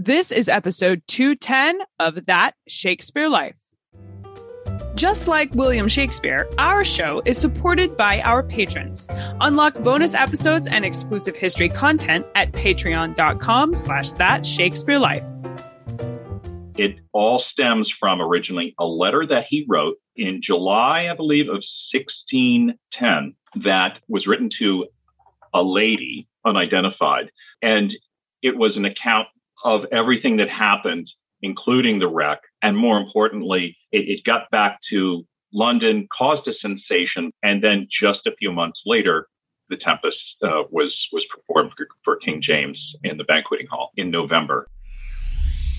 This is episode 210 of That Shakespeare Life. Just like William Shakespeare, our show is supported by our patrons. Unlock bonus episodes and exclusive history content at patreon.com slash that Shakespeare Life. It all stems from originally a letter that he wrote in July, I believe, of 1610 that was written to a lady, unidentified. And it was an account of everything that happened, including the wreck. And more importantly, it, it got back to London, caused a sensation. And then just a few months later, the Tempest uh, was was performed for, for King James in the banqueting hall in November.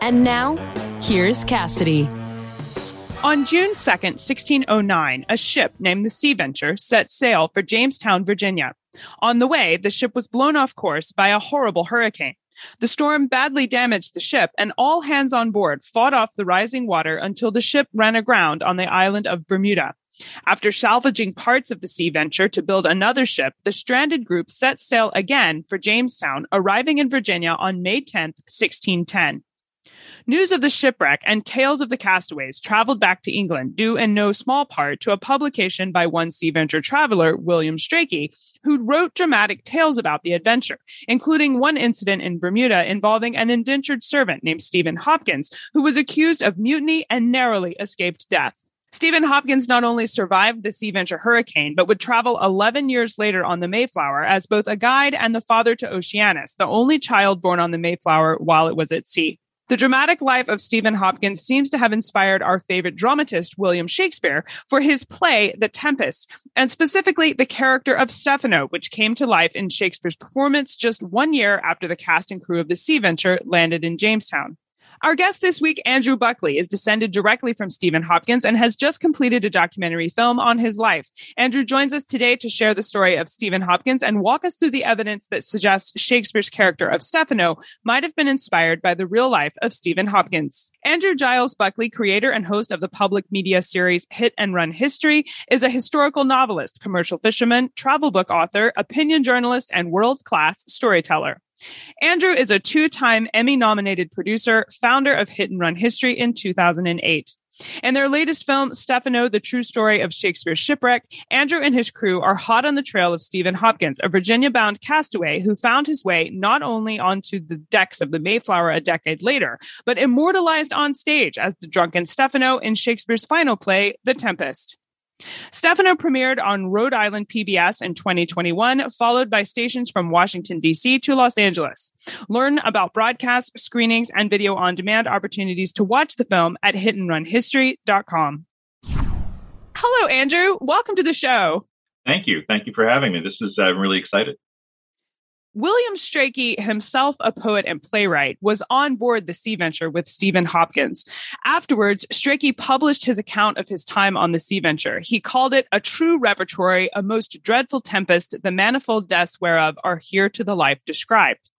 And now, here's Cassidy. On June 2nd, 1609, a ship named the Sea Venture set sail for Jamestown, Virginia. On the way, the ship was blown off course by a horrible hurricane. The storm badly damaged the ship, and all hands on board fought off the rising water until the ship ran aground on the island of Bermuda. After salvaging parts of the Sea Venture to build another ship, the stranded group set sail again for Jamestown, arriving in Virginia on May 10th, 1610. News of the shipwreck and tales of the castaways traveled back to England, due in no small part to a publication by one Sea Venture traveler, William Strachey, who wrote dramatic tales about the adventure, including one incident in Bermuda involving an indentured servant named Stephen Hopkins, who was accused of mutiny and narrowly escaped death. Stephen Hopkins not only survived the Sea Venture hurricane, but would travel 11 years later on the Mayflower as both a guide and the father to Oceanus, the only child born on the Mayflower while it was at sea. The dramatic life of Stephen Hopkins seems to have inspired our favorite dramatist, William Shakespeare, for his play, The Tempest, and specifically the character of Stephano, which came to life in Shakespeare's performance just one year after the cast and crew of the Sea Venture landed in Jamestown. Our guest this week, Andrew Buckley, is descended directly from Stephen Hopkins and has just completed a documentary film on his life. Andrew joins us today to share the story of Stephen Hopkins and walk us through the evidence that suggests Shakespeare's character of Stephano might have been inspired by the real life of Stephen Hopkins. Andrew Giles Buckley, creator and host of the public media series Hit and Run History, is a historical novelist, commercial fisherman, travel book author, opinion journalist, and world class storyteller. Andrew is a two time Emmy nominated producer, founder of Hit and Run History in 2008. In their latest film, Stephano, the true story of Shakespeare's shipwreck, Andrew and his crew are hot on the trail of Stephen Hopkins, a Virginia bound castaway who found his way not only onto the decks of the Mayflower a decade later, but immortalized on stage as the drunken Stephano in Shakespeare's final play, The Tempest. Stephano premiered on Rhode Island PBS in 2021, followed by stations from Washington, D.C. to Los Angeles. Learn about broadcast, screenings, and video on demand opportunities to watch the film at hitandrunhistory.com. Hello, Andrew. Welcome to the show. Thank you. Thank you for having me. This is, uh, I'm really excited. William Strachey, himself a poet and playwright, was on board the Sea Venture with Stephen Hopkins. Afterwards, Strachey published his account of his time on the Sea Venture. He called it a true repertory, a most dreadful tempest, the manifold deaths whereof are here to the life described.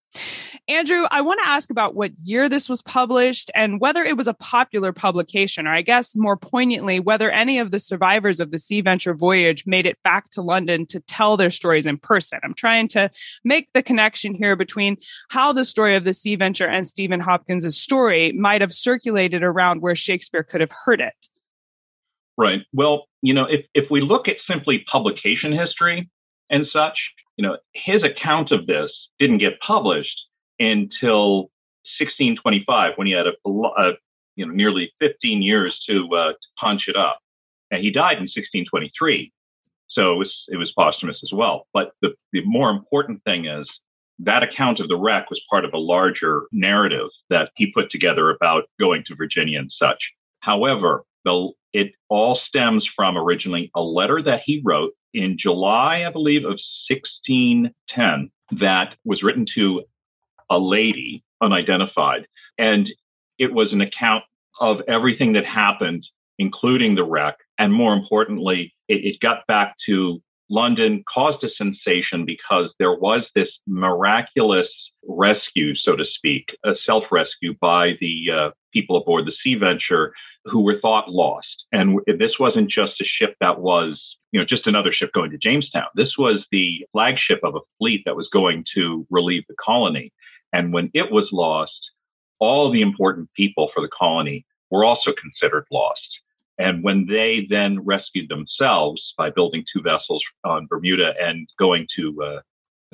Andrew, I want to ask about what year this was published and whether it was a popular publication, or I guess more poignantly, whether any of the survivors of the Sea Venture voyage made it back to London to tell their stories in person. I'm trying to make the connection here between how the story of the Sea Venture and Stephen Hopkins' story might have circulated around where Shakespeare could have heard it. Right. Well, you know, if, if we look at simply publication history and such, you know, his account of this didn't get published until 1625 when he had a, a you know nearly 15 years to uh, to punch it up, and he died in 1623. So it was it was posthumous as well. But the the more important thing is that account of the wreck was part of a larger narrative that he put together about going to Virginia and such. However, the, it all stems from originally a letter that he wrote in July, I believe, of 1610 that was written to a lady, unidentified. And it was an account of everything that happened, including the wreck. And more importantly, it, it got back to London, caused a sensation because there was this miraculous rescue, so to speak, a self rescue by the uh, people aboard the Sea Venture who were thought lost. And this wasn't just a ship that was, you know, just another ship going to Jamestown. This was the flagship of a fleet that was going to relieve the colony. And when it was lost, all the important people for the colony were also considered lost. And when they then rescued themselves by building two vessels on Bermuda and going to uh,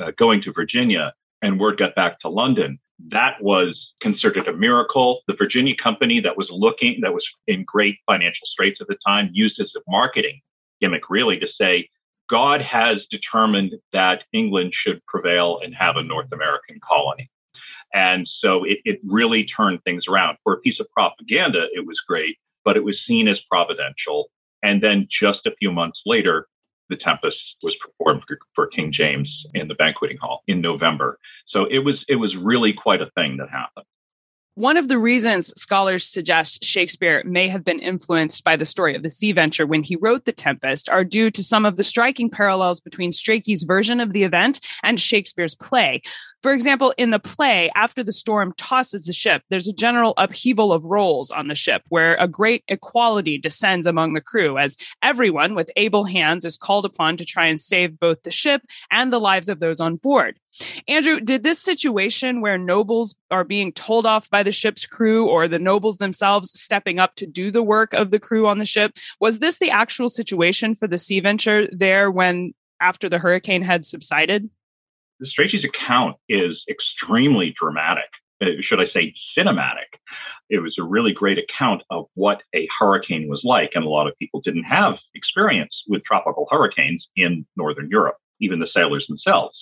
uh, going to Virginia, and word got back to London, that was considered a miracle. The Virginia company that was looking, that was in great financial straits at the time, used as a marketing gimmick really to say, God has determined that England should prevail and have a North American colony. And so it, it really turned things around. For a piece of propaganda, it was great, but it was seen as providential. And then just a few months later, the Tempest was performed for, King James in the banqueting hall in November. So it was it was really quite a thing that happened. One of the reasons scholars suggest Shakespeare may have been influenced by the story of the Sea Venture when he wrote The Tempest are due to some of the striking parallels between Strachey's version of the event and Shakespeare's play. For example, in the play, after the storm tosses the ship, there's a general upheaval of roles on the ship where a great equality descends among the crew as everyone with able hands is called upon to try and save both the ship and the lives of those on board. Andrew, did this situation where nobles are being told off by the ship's crew or the nobles themselves stepping up to do the work of the crew on the ship, was this the actual situation for the Sea Venture there when after the hurricane had subsided? The Strachey's account is extremely dramatic. Uh, should I say cinematic? It was a really great account of what a hurricane was like. And a lot of people didn't have experience with tropical hurricanes in Northern Europe, even the sailors themselves.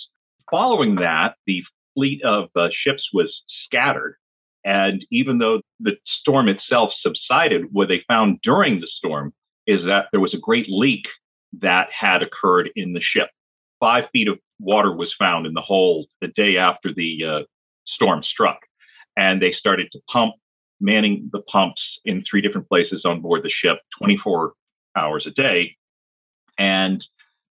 Following that, the fleet of uh, ships was scattered. And even though the storm itself subsided, what they found during the storm is that there was a great leak that had occurred in the ship. Five feet of water was found in the hold the day after the uh, storm struck. And they started to pump, manning the pumps in three different places on board the ship 24 hours a day. And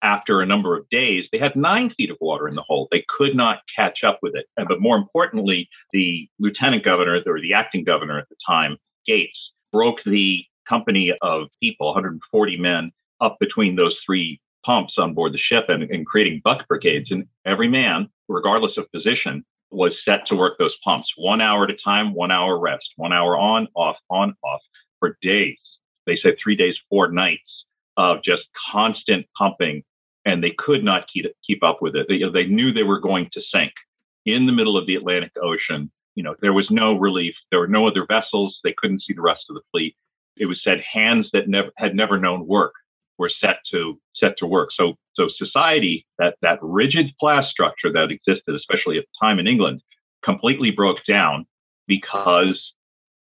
after a number of days, they had nine feet of water in the hold. They could not catch up with it. But more importantly, the lieutenant governor or the acting governor at the time, Gates, broke the company of people, 140 men, up between those three pumps on board the ship and, and creating buck brigades. And every man, regardless of position, was set to work those pumps one hour at a time, one hour rest, one hour on, off, on, off for days. They said three days, four nights of just constant pumping and they could not keep, keep up with it. They, they knew they were going to sink in the middle of the Atlantic Ocean. You know, there was no relief. There were no other vessels. They couldn't see the rest of the fleet. It was said hands that never had never known work were set to set to work. So so society that that rigid class structure that existed, especially at the time in England, completely broke down because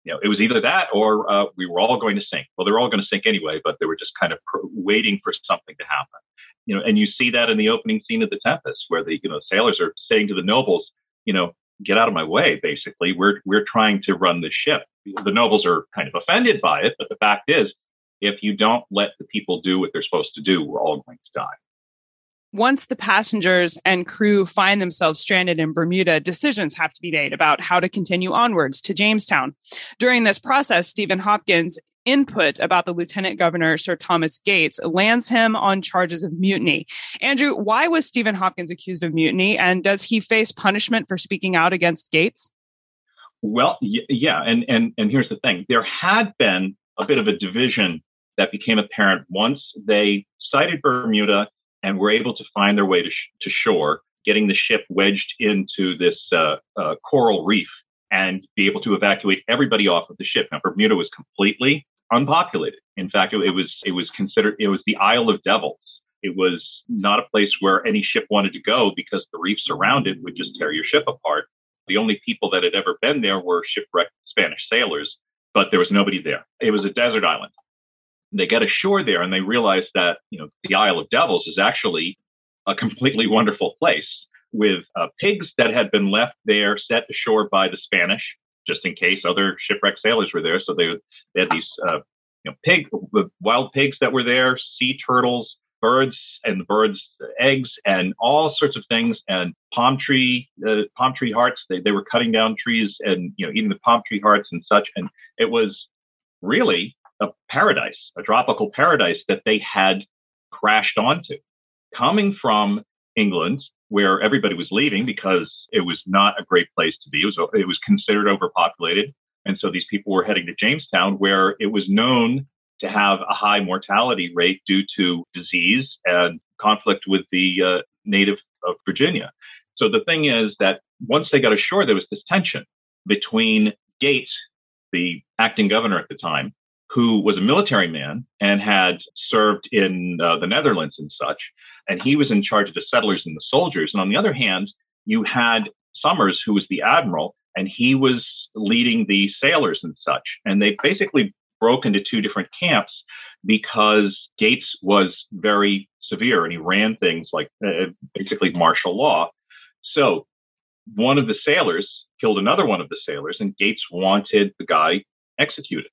you know, it was either that or uh, we were all going to sink. Well, they're all going to sink anyway, but they were just kind of pr- waiting for something to happen you know, and you see that in the opening scene of the Tempest, where the you know sailors are saying to the nobles, you know, get out of my way. Basically, we're we're trying to run the ship. The nobles are kind of offended by it, but the fact is, if you don't let the people do what they're supposed to do, we're all going to die. Once the passengers and crew find themselves stranded in Bermuda, decisions have to be made about how to continue onwards to Jamestown. During this process, Stephen Hopkins input about the lieutenant governor, Sir Thomas Gates, lands him on charges of mutiny. Andrew, why was Stephen Hopkins accused of mutiny, and does he face punishment for speaking out against Gates? Well, yeah, and and and here's the thing: there had been a bit of a division that became apparent once they sighted Bermuda and were able to find their way to, sh- to shore, getting the ship wedged into this uh, uh, coral reef and be able to evacuate everybody off of the ship. Now, Bermuda was completely unpopulated. In fact, it, it was it was considered it was the Isle of Devils. It was not a place where any ship wanted to go because the reefs around it would just tear your ship apart. The only people that had ever been there were shipwrecked Spanish sailors, but there was nobody there. It was a desert island. They get ashore there and they realize that, you know, the Isle of Devils is actually a completely wonderful place with uh, pigs that had been left there, set ashore by the Spanish, just in case other shipwrecked sailors were there. So they, they had these uh, you know, pig, wild pigs that were there, sea turtles, birds and birds' eggs, and all sorts of things, and palm tree, uh, palm tree hearts. They, they were cutting down trees and you know eating the palm tree hearts and such. And it was really a paradise, a tropical paradise that they had crashed onto. Coming from England, where everybody was leaving because it was not a great place to be. It was it was considered overpopulated, and so these people were heading to Jamestown, where it was known to have a high mortality rate due to disease and conflict with the uh, native of Virginia. So the thing is that once they got ashore, there was this tension between Gates, the acting governor at the time, who was a military man and had served in uh, the Netherlands and such, and he was in charge of the settlers and the soldiers. And on the other hand, you had Somers, who was the admiral, and he was leading the sailors and such. And they basically broke into two different camps because Gates was very severe and he ran things like uh, basically martial law. So one of the sailors killed another one of the sailors, and Gates wanted the guy executed.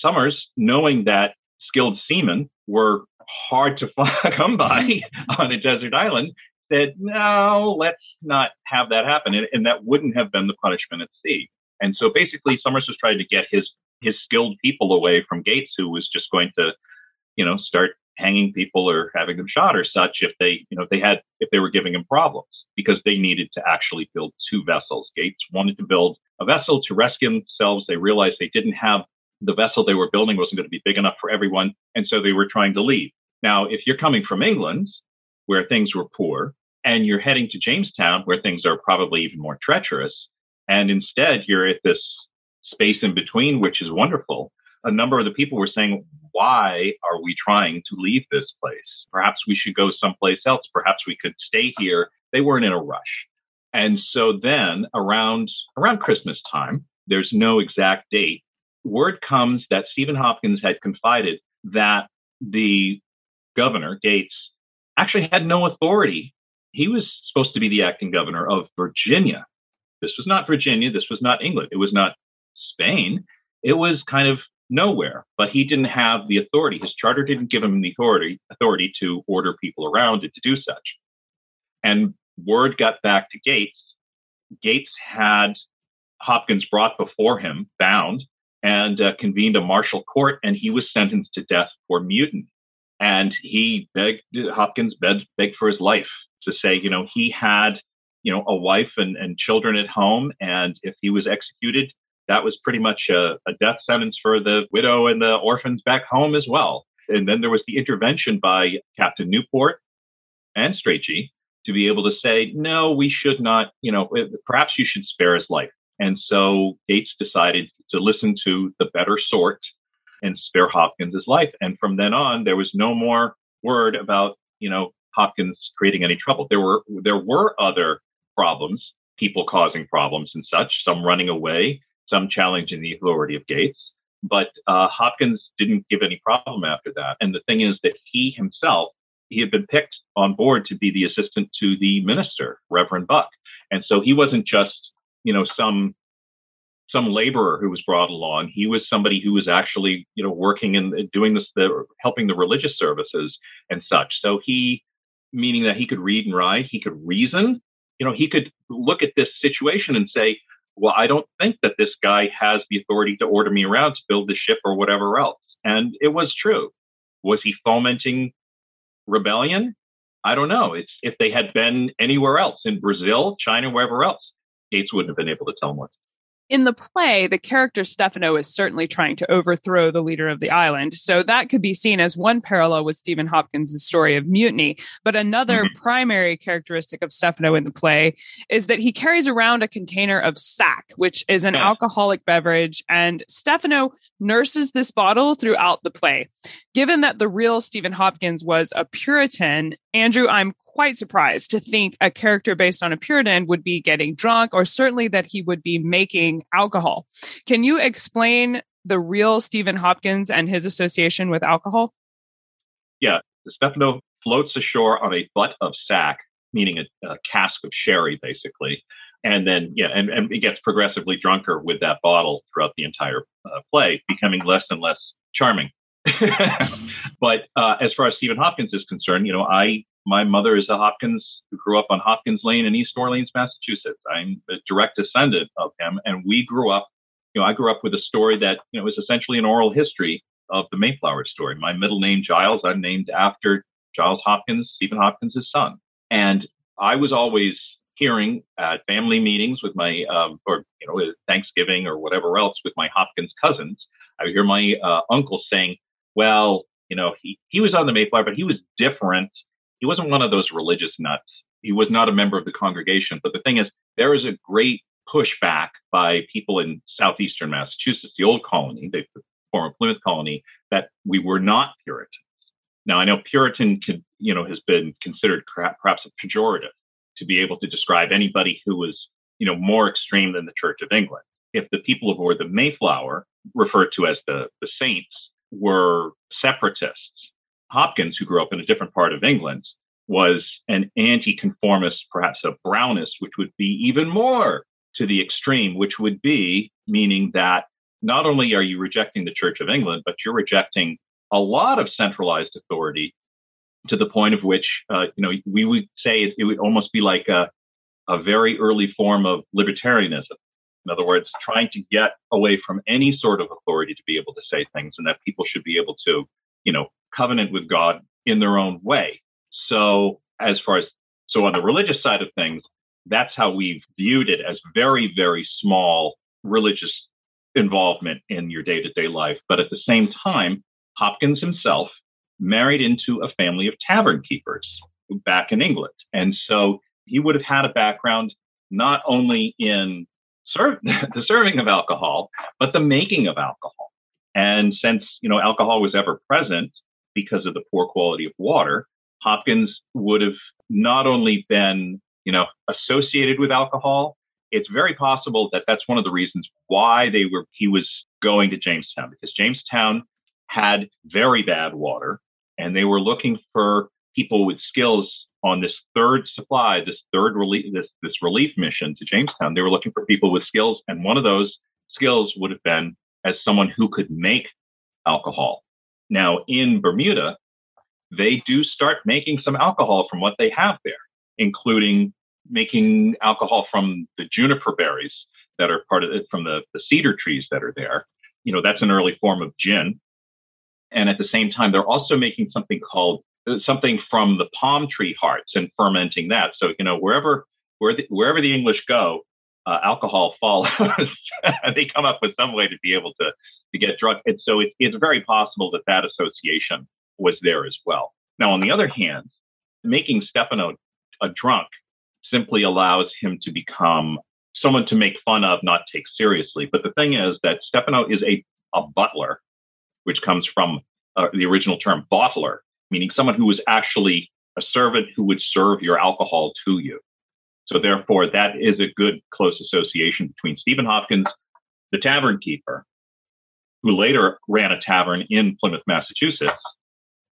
Somers, knowing that skilled seamen were hard to come by on a desert island, said, no, let's not have that happen. And, and, that wouldn't have been the punishment at sea. And so basically, Somers was trying to get his his skilled people away from Gates, who was just going to, you know, start hanging people or having them shot or such if they, you know, if they had if they were giving him problems because they needed to actually build two vessels. Gates wanted to build a vessel to rescue themselves. They realized they didn't have the vessel they were building wasn't going to be big enough for everyone, and so they were trying to leave. Now, if you're coming from England, where things were poor, and you're heading to Jamestown, where things are probably even more treacherous, and instead you're at this space in between, which is wonderful. A number of the people were saying, why are we trying to leave this place? Perhaps we should go someplace else. Perhaps we could stay here. They weren't in a rush. And so then around, around Christmas time, there's no exact date. Word comes that Stephen Hopkins had confided that the governor, Gates, actually had no authority. He was supposed to be the acting governor of Virginia. This was not Virginia. This was not England. It was not Spain, it was kind of nowhere. But he didn't have the authority. His charter didn't give him the authority authority to order people around and to do such. And word got back to Gates. Gates had Hopkins brought before him, bound, and uh, convened a martial court, and he was sentenced to death for mutiny. And he begged Hopkins begged, begged for his life to say, you know, he had, you know, a wife and, and children at home, and if he was executed, that was pretty much a, a death sentence for the widow and the orphans back home as well. And then there was the intervention by Captain Newport and Strachey to be able to say, no, we should not, you know, perhaps you should spare his life. And so Gates decided to listen to the better sort and spare Hopkins his life. And from then on, there was no more word about, you know, Hopkins creating any trouble. There were there were other problems, people causing problems and such, some running away, some challenging the authority of Gates. But uh, Hopkins didn't give any problem after that. And the thing is that he himself, he had been picked on board to be the assistant to the minister, Reverend Buck. And so he wasn't just, you know, some some laborer who was brought along. He was somebody who was actually, you know, working and doing this, the helping the religious services and such. So he, meaning that he could read and write, he could reason. You know, he could look at this situation and say, well, I don't think that this guy has the authority to order me around to build the ship or whatever else. And it was true. Was he fomenting rebellion? I don't know. It's if they had been anywhere else in Brazil, China, wherever else, Gates wouldn't have been able to tell him what in the play, the character Stephano is certainly trying to overthrow the leader of the island. So that could be seen as one parallel with Stephen Hopkins' story of mutiny. But another mm-hmm. primary characteristic of Stephano in the play is that he carries around a container of sack, which is an yeah. alcoholic beverage. And Stephano nurses this bottle throughout the play. Given that the real Stephen Hopkins was a Puritan, Andrew, I'm quite surprised to think a character based on a Puritan would be getting drunk, or certainly that he would be making alcohol. Can you explain the real Stephen Hopkins and his association with alcohol? Yeah, Stephano floats ashore on a butt of sack meaning a, a cask of sherry, basically. And then, yeah, and, and it gets progressively drunker with that bottle throughout the entire uh, play, becoming less and less charming. but uh, as far as Stephen Hopkins is concerned, you know, I my mother is a Hopkins who grew up on Hopkins Lane in East Orleans, Massachusetts. I'm a direct descendant of him, and we grew up. You know, I grew up with a story that you know was essentially an oral history of the Mayflower story. My middle name Giles, I'm named after Giles Hopkins, Stephen Hopkins' son, and I was always hearing at family meetings with my, um, or you know, Thanksgiving or whatever else with my Hopkins cousins. I would hear my uh, uncle saying, "Well, you know, he he was on the Mayflower, but he was different he wasn't one of those religious nuts. He was not a member of the congregation. But the thing is, there is a great pushback by people in southeastern Massachusetts, the old colony, the former Plymouth colony, that we were not Puritans. Now, I know Puritan could, you know, has been considered perhaps a pejorative to be able to describe anybody who was, you know, more extreme than the Church of England. If the people aboard the Mayflower, referred to as the, the saints, were separatists, Hopkins, who grew up in a different part of England, was an anti-conformist, perhaps a brownist, which would be even more to the extreme, which would be meaning that not only are you rejecting the Church of England, but you're rejecting a lot of centralized authority to the point of which, uh, you know, we would say it, it would almost be like a, a very early form of libertarianism. In other words, trying to get away from any sort of authority to be able to say things and that people should be able to, you know, covenant with God in their own way. So, as far as so on the religious side of things, that's how we've viewed it as very, very small religious involvement in your day to day life. But at the same time, Hopkins himself married into a family of tavern keepers back in England. And so he would have had a background not only in serve, the serving of alcohol, but the making of alcohol. And since, you know, alcohol was ever present because of the poor quality of water, Hopkins would have not only been, you know, associated with alcohol, it's very possible that that's one of the reasons why they were, he was going to Jamestown because Jamestown had very bad water and they were looking for people with skills on this third supply, this third relief, this, this relief mission to Jamestown. They were looking for people with skills. And one of those skills would have been as someone who could make alcohol. Now, in Bermuda, they do start making some alcohol from what they have there, including making alcohol from the juniper berries that are part of it, from the, the cedar trees that are there. You know, that's an early form of gin. And at the same time, they're also making something called something from the palm tree hearts and fermenting that. So, you know, wherever, where the, wherever the English go, uh, alcohol follows. they come up with some way to be able to to get drunk. And so it, it's very possible that that association was there as well. Now, on the other hand, making Stephano a drunk simply allows him to become someone to make fun of, not take seriously. But the thing is that Stephano is a, a butler, which comes from uh, the original term bottler, meaning someone who was actually a servant who would serve your alcohol to you. So therefore, that is a good close association between Stephen Hopkins, the tavern keeper, who later ran a tavern in Plymouth, Massachusetts,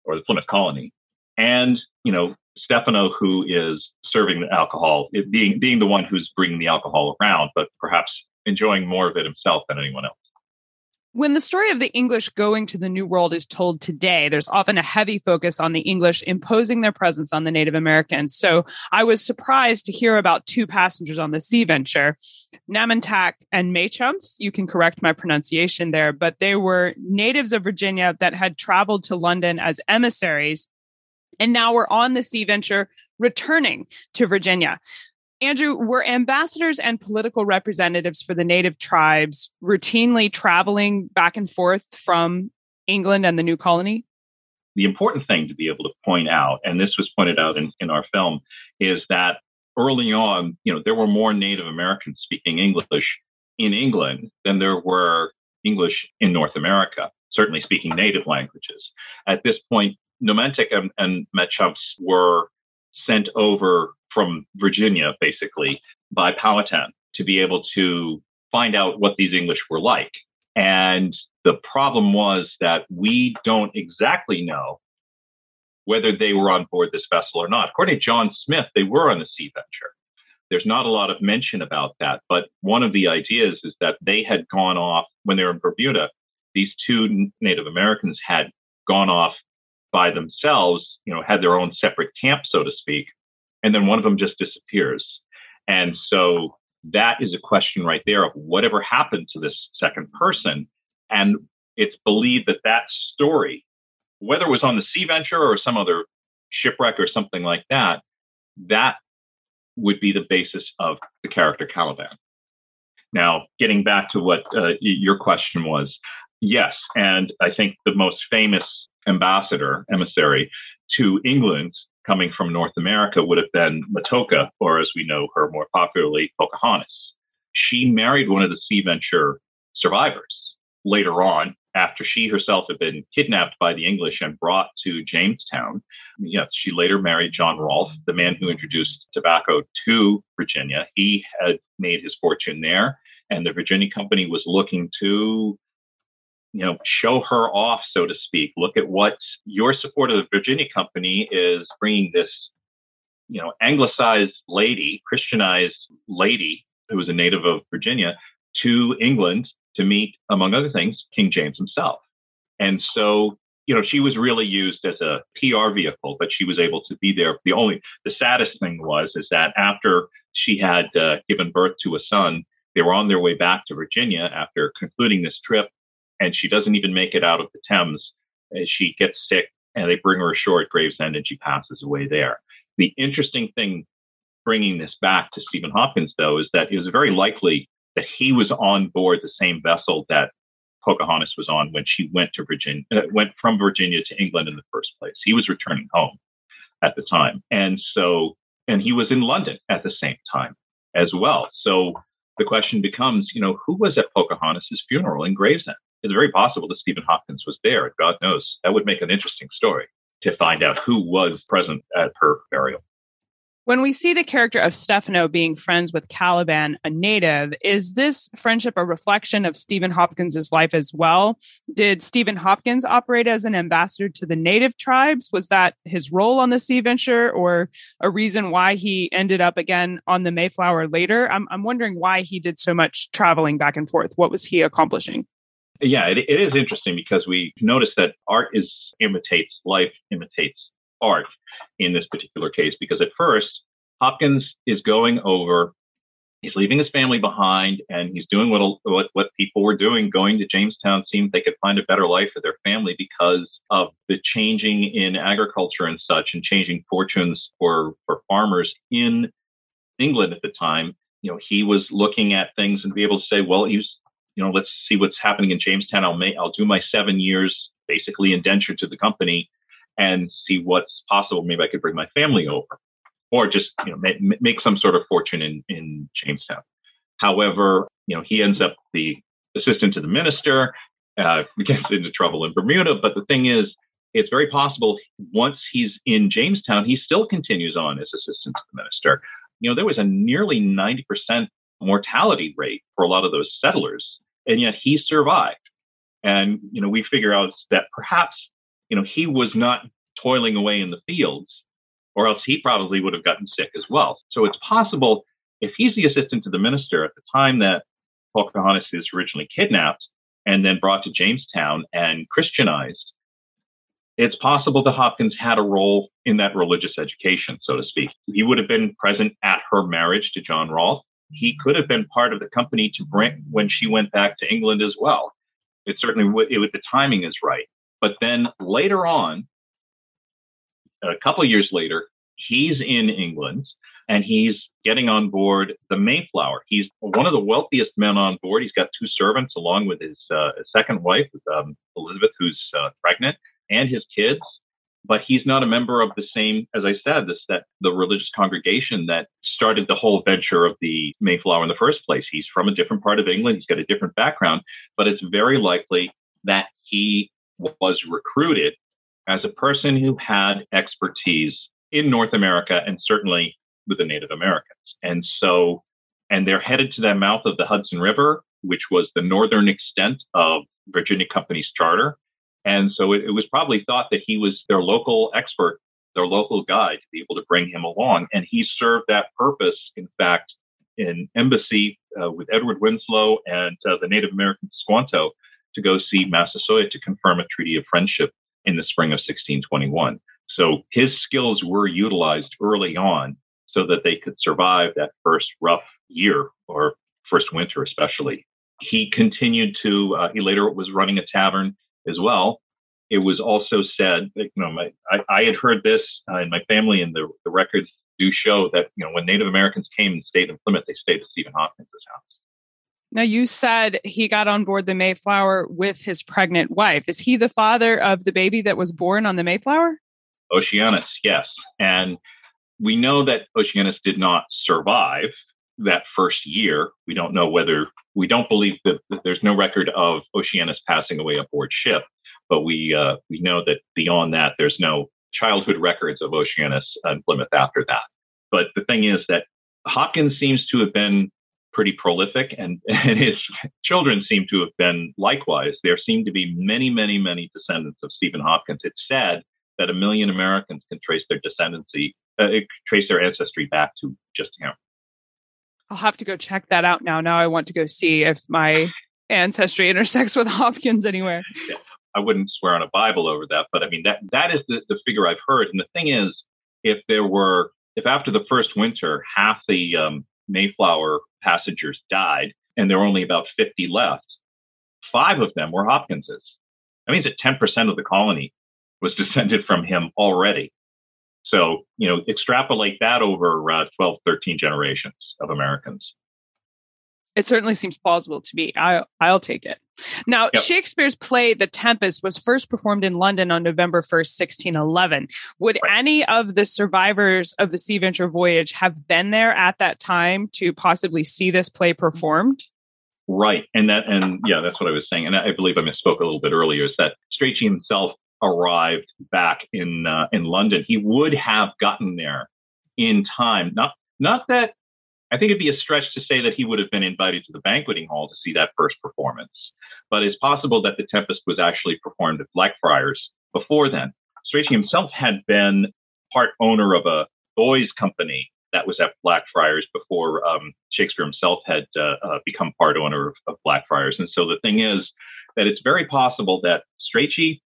or the Plymouth colony, and you know Stephano, who is serving the alcohol, being being the one who's bringing the alcohol around, but perhaps enjoying more of it himself than anyone else. When the story of the English going to the New World is told today, there's often a heavy focus on the English imposing their presence on the Native Americans. So I was surprised to hear about two passengers on the sea venture, Namontack and Maychumps. You can correct my pronunciation there, but they were natives of Virginia that had traveled to London as emissaries and now were on the sea venture returning to Virginia. Andrew, were ambassadors and political representatives for the native tribes routinely traveling back and forth from England and the new colony? The important thing to be able to point out, and this was pointed out in, in our film, is that early on, you know, there were more Native Americans speaking English in England than there were English in North America, certainly speaking native languages. At this point, Namontack and, and Machumps were sent over from Virginia, basically, by Powhatan to be able to find out what these English were like. And the problem was that we don't exactly know whether they were on board this vessel or not. According to John Smith, they were on the Sea Venture. There's not a lot of mention about that, but one of the ideas is that they had gone off when they were in Bermuda. These two Native Americans had gone off by themselves, you know, had their own separate camp, so to speak, and then one of them just disappears. And so that is a question right there of whatever happened to this second person. And it's believed that that story, whether it was on the Sea Venture or some other shipwreck or something like that, that would be the basis of the character Caliban. Now, getting back to what uh, your question was, yes, and I think the most famous ambassador, emissary to England coming from North America would have been Matoaka, or as we know her more popularly, Pocahontas. She married one of the Sea Venture survivors later on after she herself had been kidnapped by the English and brought to Jamestown. Yes, she later married John Rolfe, the man who introduced tobacco to Virginia. He had made his fortune there, and the Virginia Company was looking to you know, show her off, so to speak. Look at what your support of the Virginia Company is bringing this, you know, anglicized lady, Christianized lady who was a native of Virginia to England to meet, among other things, King James himself. And so, you know, she was really used as a PR vehicle, but she was able to be there. The only, the saddest thing was, is that after she had uh, given birth to a son, they were on their way back to Virginia after concluding this trip and she doesn't even make it out of the Thames. She gets sick and they bring her ashore at Gravesend and she passes away there. The interesting thing bringing this back to Stephen Hopkins, though, is that it was very likely that he was on board the same vessel that Pocahontas was on when she went to Virginia, uh, went from Virginia to England in the first place. He was returning home at the time. And so, and he was in London at the same time as well. So the question becomes, you know, who was at Pocahontas's funeral in Gravesend? It's very possible that Stephen Hopkins was there. God knows that would make an interesting story to find out who was present at her burial. When we see the character of Stephano being friends with Caliban, a native, is this friendship a reflection of Stephen Hopkins's life as well? Did Stephen Hopkins operate as an ambassador to the native tribes? Was that his role on the sea venture or a reason why he ended up again on the Mayflower later? I'm, I'm wondering why he did so much traveling back and forth. What was he accomplishing? Yeah, it, it is interesting because we notice that art is imitates life, imitates art in this particular case. Because at first, Hopkins is going over, he's leaving his family behind, and he's doing what what, what people were doing, going to Jamestown, seeing they could find a better life for their family because of the changing in agriculture and such, and changing fortunes for for farmers in England at the time. You know, he was looking at things and be able to say, well, he's you know, let's see what's happening in Jamestown. I'll make, I'll do my seven years basically indentured to the company and see what's possible. Maybe I could bring my family over or just, you know, make, make some sort of fortune in, in Jamestown. However, you know, he ends up the assistant to the minister, uh, gets into trouble in Bermuda. But the thing is, it's very possible once he's in Jamestown, he still continues on as assistant to the minister. You know, there was a nearly 90% mortality rate for a lot of those settlers and yet he survived. And, you know, we figure out that perhaps, you know, he was not toiling away in the fields, or else he probably would have gotten sick as well. So it's possible if he's the assistant to the minister at the time that Pocahontas is originally kidnapped and then brought to Jamestown and Christianized, it's possible that Hopkins had a role in that religious education, so to speak. He would have been present at her marriage to John Rolfe he could have been part of the company to bring when she went back to England as well. It certainly would, it the timing is right. But then later on, a couple years later, he's in England and he's getting on board the Mayflower. He's one of the wealthiest men on board. He's got two servants along with his, uh, second wife, um, Elizabeth, who's uh, pregnant, and his kids but he's not a member of the same, as I said, this that the religious congregation that started the whole venture of the Mayflower in the first place. He's from a different part of England. He's got a different background, but it's very likely that he was recruited as a person who had expertise in North America and certainly with the Native Americans. And so, and they're headed to the mouth of the Hudson River, which was the northern extent of Virginia Company's charter. And so it, it was probably thought that he was their local expert, their local guide to be able to bring him along. And he served that purpose, in fact, in embassy uh, with Edward Winslow and uh, the Native American Squanto to go see Massasoit to confirm a treaty of friendship in the spring of 1621. So his skills were utilized early on so that they could survive that first rough year or first winter, especially. He continued to, uh, he later was running a tavern as well. It was also said, you know, my, I, I had heard this uh, in my family, and the, the records do show that, you know, when Native Americans came and stayed in Plymouth, they stayed at Stephen Hopkins' house. Now, you said he got on board the Mayflower with his pregnant wife. Is he the father of the baby that was born on the Mayflower? Oceanus, yes. And we know that Oceanus did not survive that first year. We don't know whether, we don't believe that, that there's no record of Oceanus passing away aboard ship, but we, uh, we know that beyond that, there's no childhood records of Oceanus and Plymouth after that. But the thing is that Hopkins seems to have been pretty prolific and, and his children seem to have been likewise. There seem to be many, many, many descendants of Stephen Hopkins. It's said that a million Americans can trace their descendancy, uh, trace their ancestry back to just him. I'll have to go check that out now. Now I want to go see if my ancestry intersects with Hopkins anywhere. Yeah, I wouldn't swear on a Bible over that, but I mean that that is the, the figure I've heard. And the thing is, if there were, if after the first winter half the um, Mayflower passengers died and there were only about 50 left, five of them were Hopkinses. That means that 10% of the colony was descended from him already. So, you know, extrapolate that over uh, 12, 13 generations of Americans. It certainly seems plausible to me. I, I'll take it. Now, yep. Shakespeare's play The Tempest was first performed in London on November 1st, 1611. Would right. any of the survivors of the Sea Venture voyage have been there at that time to possibly see this play performed? Right. And that, and yeah, that's what I was saying. And I believe I misspoke a little bit earlier is that Strachey himself arrived back in uh, in London, he would have gotten there in time. Not not that I think it'd be a stretch to say that he would have been invited to the banqueting hall to see that first performance, but it's possible that the Tempest was actually performed at Blackfriars before then. Strachey himself had been part owner of a boys' company that was at Blackfriars before um, Shakespeare himself had uh, uh, become part owner of, of Blackfriars. And so the thing is that it's very possible that Strachey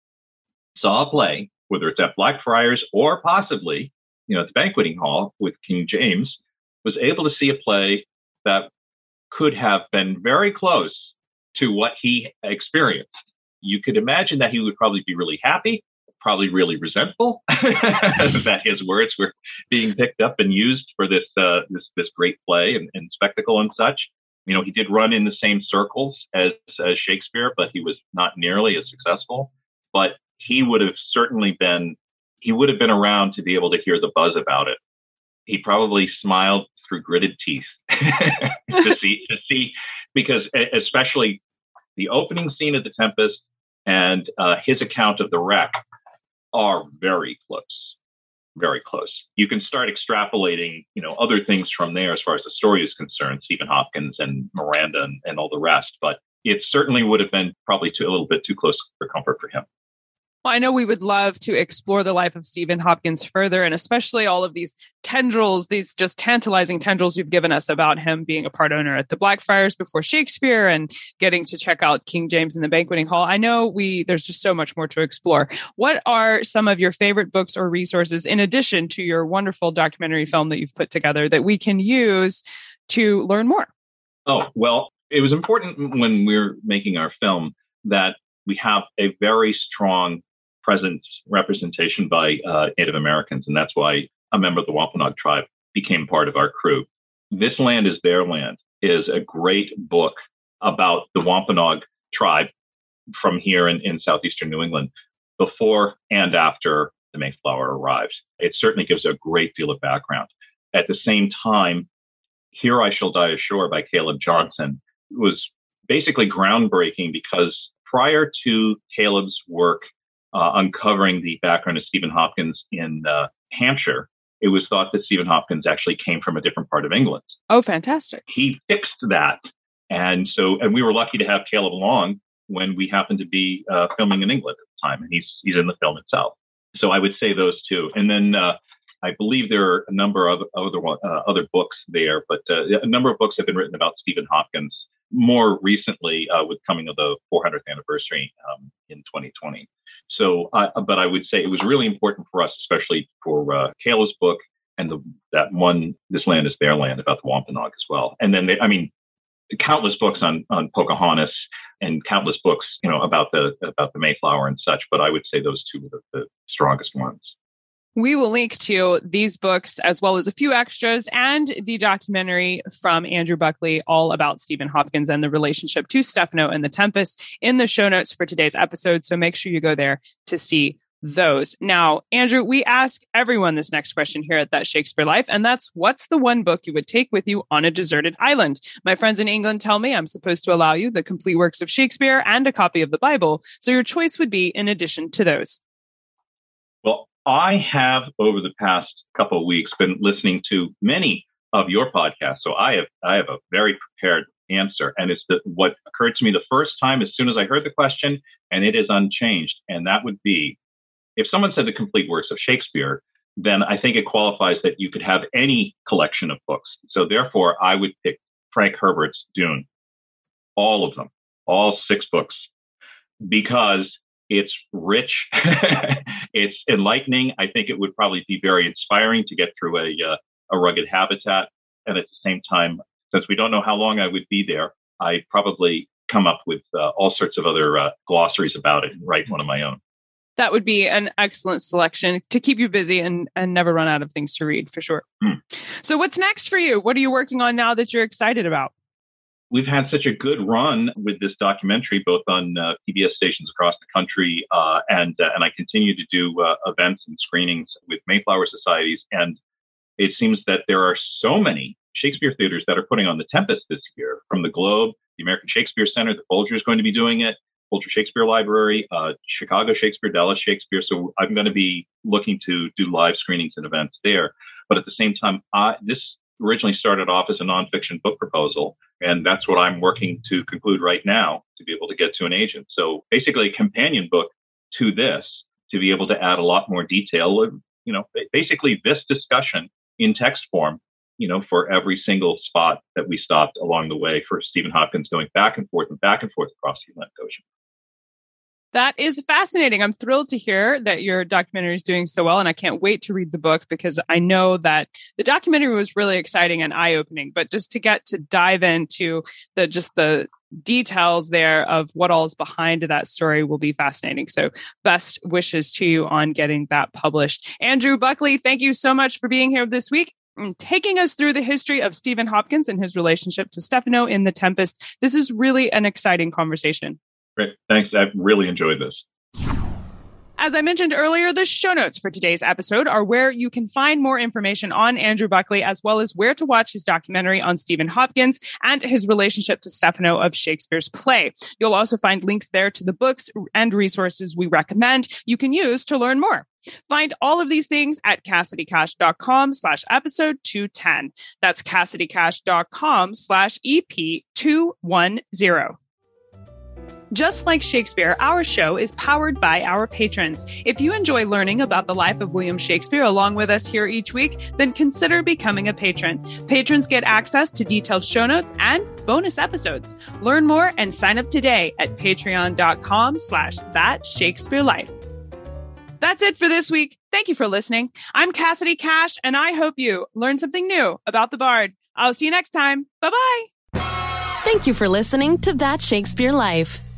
saw a play, whether it's at Blackfriars or possibly, you know, at the banqueting hall with King James, was able to see a play that could have been very close to what he experienced. You could imagine that he would probably be really happy, probably really resentful that his words were being picked up and used for this uh, this this great play and, and, spectacle and such. You know, he did run in the same circles as, as Shakespeare, but he was not nearly as successful. But he would have certainly been he would have been around to be able to hear the buzz about it. He probably smiled through gritted teeth to see to see because especially the opening scene of the Tempest and uh, his account of the wreck are very close, very close. You can start extrapolating, you know, other things from there as far as the story is concerned, Stephen Hopkins and Miranda and, and all the rest. But it certainly would have been probably too, a little bit too close for comfort for him. Well, I know we would love to explore the life of Stephen Hopkins further, and especially all of these tendrils, these just tantalizing tendrils you've given us about him being a part owner at the Blackfriars before Shakespeare and getting to check out King James in the banqueting hall. I know we there's just so much more to explore. What are some of your favorite books or resources in addition to your wonderful documentary film that you've put together that we can use to learn more? Oh, well, it was important when we are making our film that we have a very strong presence representation by uh, Native Americans, and that's why a member of the Wampanoag tribe became part of our crew. This Land is Their Land is a great book about the Wampanoag tribe from here in, in southeastern New England before and after the Mayflower arrived. It certainly gives a great deal of background. At the same time, Here I Shall Die Ashore by Caleb Johnson was basically groundbreaking because prior to Caleb's work uh, uncovering the background of Stephen Hopkins in uh, Hampshire, it was thought that Stephen Hopkins actually came from a different part of England. Oh, fantastic. He fixed that. And so, and we were lucky to have Caleb along when we happened to be uh, filming in England at the time, and he's he's in the film itself. So I would say those two, and then uh, I believe there are a number of other uh, other books there, but uh, a number of books have been written about Stephen Hopkins more recently uh, with coming of the 400th anniversary um, in 2020. So, but I would say it was really important for us, especially for uh, Caleb's book and the, that one, "This Land Is Their Land" about the Wampanoag as well. And then, they, I mean, countless books on on Pocahontas and countless books, you know, about the about the Mayflower and such. But I would say those two were the, the strongest ones. We will link to these books as well as a few extras and the documentary from Andrew Buckley all about Stephen Hopkins and the relationship to Stephano and the Tempest in the show notes for today's episode. So make sure you go there to see those. Now, Andrew, we ask everyone this next question here at That Shakespeare Life, and that's what's the one book you would take with you on a deserted island? My friends in England tell me I'm supposed to allow you the complete works of Shakespeare and a copy of the Bible. So your choice would be in addition to those. Well, I have over the past couple of weeks been listening to many of your podcasts. So I have I have a very prepared answer. And it's the, what occurred to me the first time as soon as I heard the question, and it is unchanged. And that would be if someone said the complete works of Shakespeare, then I think it qualifies that you could have any collection of books. So therefore, I would pick Frank Herbert's Dune, all of them, all six books, because it's rich, it's enlightening. I think it would probably be very inspiring to get through a uh, a rugged habitat, and at the same time, since we don't know how long I would be there, I probably come up with uh, all sorts of other uh, glossaries about it and write one of my own that would be an excellent selection to keep you busy and, and never run out of things to read for sure. Hmm. So, what's next for you? What are you working on now that you're excited about? We've had such a good run with this documentary, both on uh, PBS stations across the country, uh, and uh, and I continue to do uh, events and screenings with Mayflower societies. And it seems that there are so many Shakespeare theaters that are putting on The Tempest this year, from the Globe, the American Shakespeare Center, the Folger is going to be doing it. Folger Shakespeare Library, uh, Chicago Shakespeare, Dallas Shakespeare. So I'm going to be looking to do live screenings and events there. But at the same time, I, this originally started off as a nonfiction book proposal, and that's what I'm working to conclude right now to be able to get to an agent. So basically, a companion book to this to be able to add a lot more detail. You know, basically this discussion in text form. You know, for every single spot that we stopped along the way for Stephen Hopkins going back and forth and back and forth across the Atlantic Ocean. That is fascinating. I'm thrilled to hear that your documentary is doing so well, and I can't wait to read the book because I know that the documentary was really exciting and eye opening. But just to get to dive into the just the details there of what all is behind that story will be fascinating. So, best wishes to you on getting that published. Andrew Buckley, thank you so much for being here this week taking us through the history of Stephen Hopkins and his relationship to Stephano in The Tempest. This is really an exciting conversation. Great. Thanks. I've really enjoyed this. As I mentioned earlier, the show notes for today's episode are where you can find more information on Andrew Buckley, as well as where to watch his documentary on Stephen Hopkins and his relationship to Stephano of Shakespeare's play. You'll also find links there to the books and resources we recommend you can use to learn more. Find all of these things at CassidyCash.com slash episode 210. That's CassidyCash.com slash EP 210. Just like Shakespeare, our show is powered by our patrons. If you enjoy learning about the life of William Shakespeare along with us here each week, then consider becoming a patron. Patrons get access to detailed show notes and bonus episodes. Learn more and sign up today at patreon.com slash that Shakespeare life. That's it for this week. Thank you for listening. I'm Cassidy Cash, and I hope you learned something new about the Bard. I'll see you next time. Bye bye. Thank you for listening to That Shakespeare Life.